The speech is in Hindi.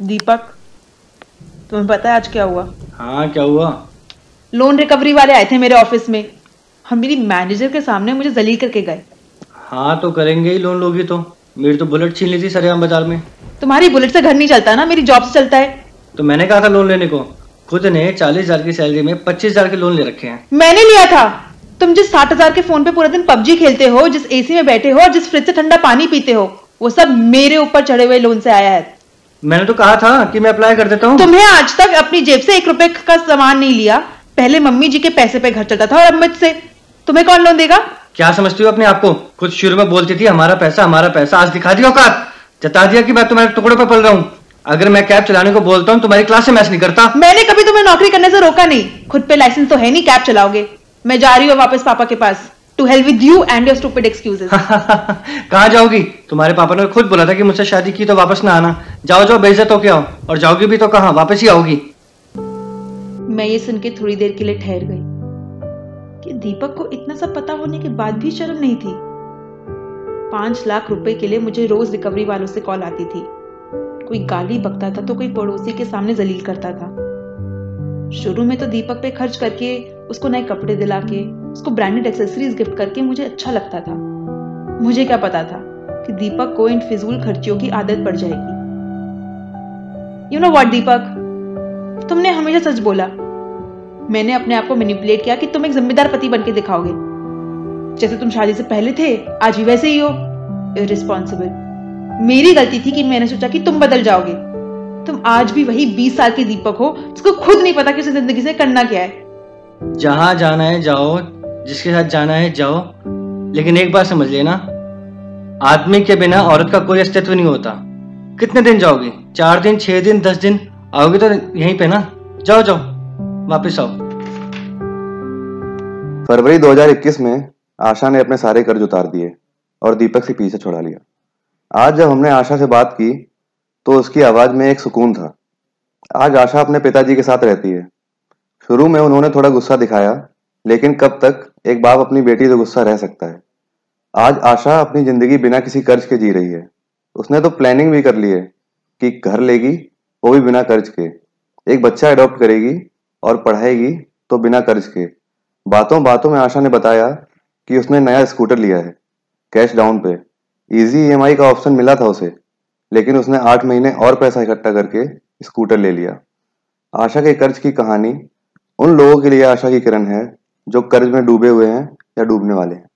दीपक तुम्हें पता है आज क्या हुआ? हाँ क्या हुआ? लोन रिकवरी वाले आए थे मेरे ऑफ़िस में। हम मेरी मैनेजर के सामने मुझे जलील करके गए। हाँ तो करेंगे ही लोन लोगी तो। मेरी तो बुलेट छीन ली थी सरेआम बाज़ार में। तुम्हारी बुलेट से घर नहीं चलता ना मेरी जॉब से चलता है। तो मैंने कहा था लोन लेने को। खुद ने चालीस हज़ार की सैलरी में पच्चीस हज़ार के लोन ले रखे हैं। मैंने लिया था। तुम जिस साठ हज़ार के फ़ोन पे पूरा दिन पबजी खेलते हो जिस एसी में बैठे हो और जिस फ्रिज से ठंडा पानी पीते हो वो सब मेरे ऊपर चढ़े हुए लोन से आया है। मैंने तो कहा था कि मैं अप्लाई कर देता हूँ। तुम्हें आज तक अपनी जेब से एक रुपए का सामान नहीं लिया। पहले मम्मी जी के पैसे पे घर चलता था और अब मुझसे। तुम्हें कौन लोन देगा? क्या समझती हो अपने आप को? खुद शुरू में बोलती थी हमारा पैसा हमारा पैसा आज दिखा दिया औकात। जता दिया कि मैं तुम्हारे टुकड़े पर पल रहा हूँ। अगर मैं कैब चलाने को बोलता हूँ तुम्हारी क्लास से मैच नहीं करता। मैंने कभी तुम्हें नौकरी करने से रोका नहीं। खुद पे लाइसेंस तो है नहीं कैब चलाओगे। मैं जा रही हूँ वापस पापा के पास। To help with you and your stupid excuses कहाँ जाओगी? तुम्हारे पापा ने खुद बोला था कि मुझसे शादी की तो वापस ना आना। जाओ जाओ, बेइज्जत होके आओ। और जाओगी भी तो कहाँ? वापस ही आओगी। मैं ये सुन के थोड़ी देर के लिए ठहर गई। कि दीपक को इतना सब पता होने के बाद भी शर्म नहीं थी। पाँच लाख रुपए के लिए मुझे रोज रिकवरी वालों से कॉल आती थी। कोई गाली बकता था तो कोई पड़ोसी के सामने जलील करता था। शुरू में तो दीपक पे खर्च करके, उसको नए कपड़े दिला के, उसको ब्रांडेड एक्सेसरीज गिफ्ट करके मुझे अच्छा लगता था। मुझे क्या पता था कि दीपक को इन फिजूल खर्चियों की आदत पड़ जाएगी। यू नो व्हाट दीपक तुमने हमेशा सच बोला। मैंने अपने आप को मैनिपुलेट किया कि तुम एक जिम्मेदार पति बन के दिखाओगे। जैसे तुम शादी से पहले थे, आज भी वैसे ही हो। इरिस्पॉन्सिबल मेरी गलती थी कि मैंने सोचा कि तुम बदल जाओगे। तुम आज भी वही बीस साल के दीपक हो, जिसको खुद नहीं पता कि उसे ज़िंदगी से करना क्या है। जहाँ जाना है जाओ, जिसके साथ जाना है जाओ। लेकिन एक बार समझ लेना, आदमी के बिना औरत का कोई अस्तित्व नहीं होता। कितने दिन जाओगी? चार दिन, छह दिन, दस दिन? आओगे तो यहीं पे ना? जाओ जाओ। वापस आओ। फरवरी 2021 में आशा ने अपने सारे कर्ज उतार दिए और दीपक से पीछे छोड़ा लिया। आज जब हमने आशा से बात की तो उसकी आवाज़ में एक सुकून था। आज आशा अपने पिताजी के साथ रहती है। शुरू में उन्होंने थोड़ा गुस्सा दिखाया, लेकिन कब तक एक बाप अपनी बेटी से गुस्सा रह सकता है? आज आशा अपनी ज़िंदगी बिना किसी कर्ज के जी रही है। उसने तो प्लानिंग भी कर ली है कि घर लेगी, वो भी बिना कर्ज के। एक बच्चा अडॉप्ट करेगी और पढ़ाएगी तो बिना कर्ज के। बातों बातों में आशा ने बताया कि उसने नया स्कूटर लिया है कैश डाउन पे। इजी ईएमआई का ऑप्शन मिला था उसे, लेकिन उसने आठ महीने और पैसा इकट्ठा करके स्कूटर ले लिया। आशा के कर्ज की कहानी उन लोगों के लिए आशा की किरण है जो कर्ज में डूबे हुए हैं या डूबने वाले हैं।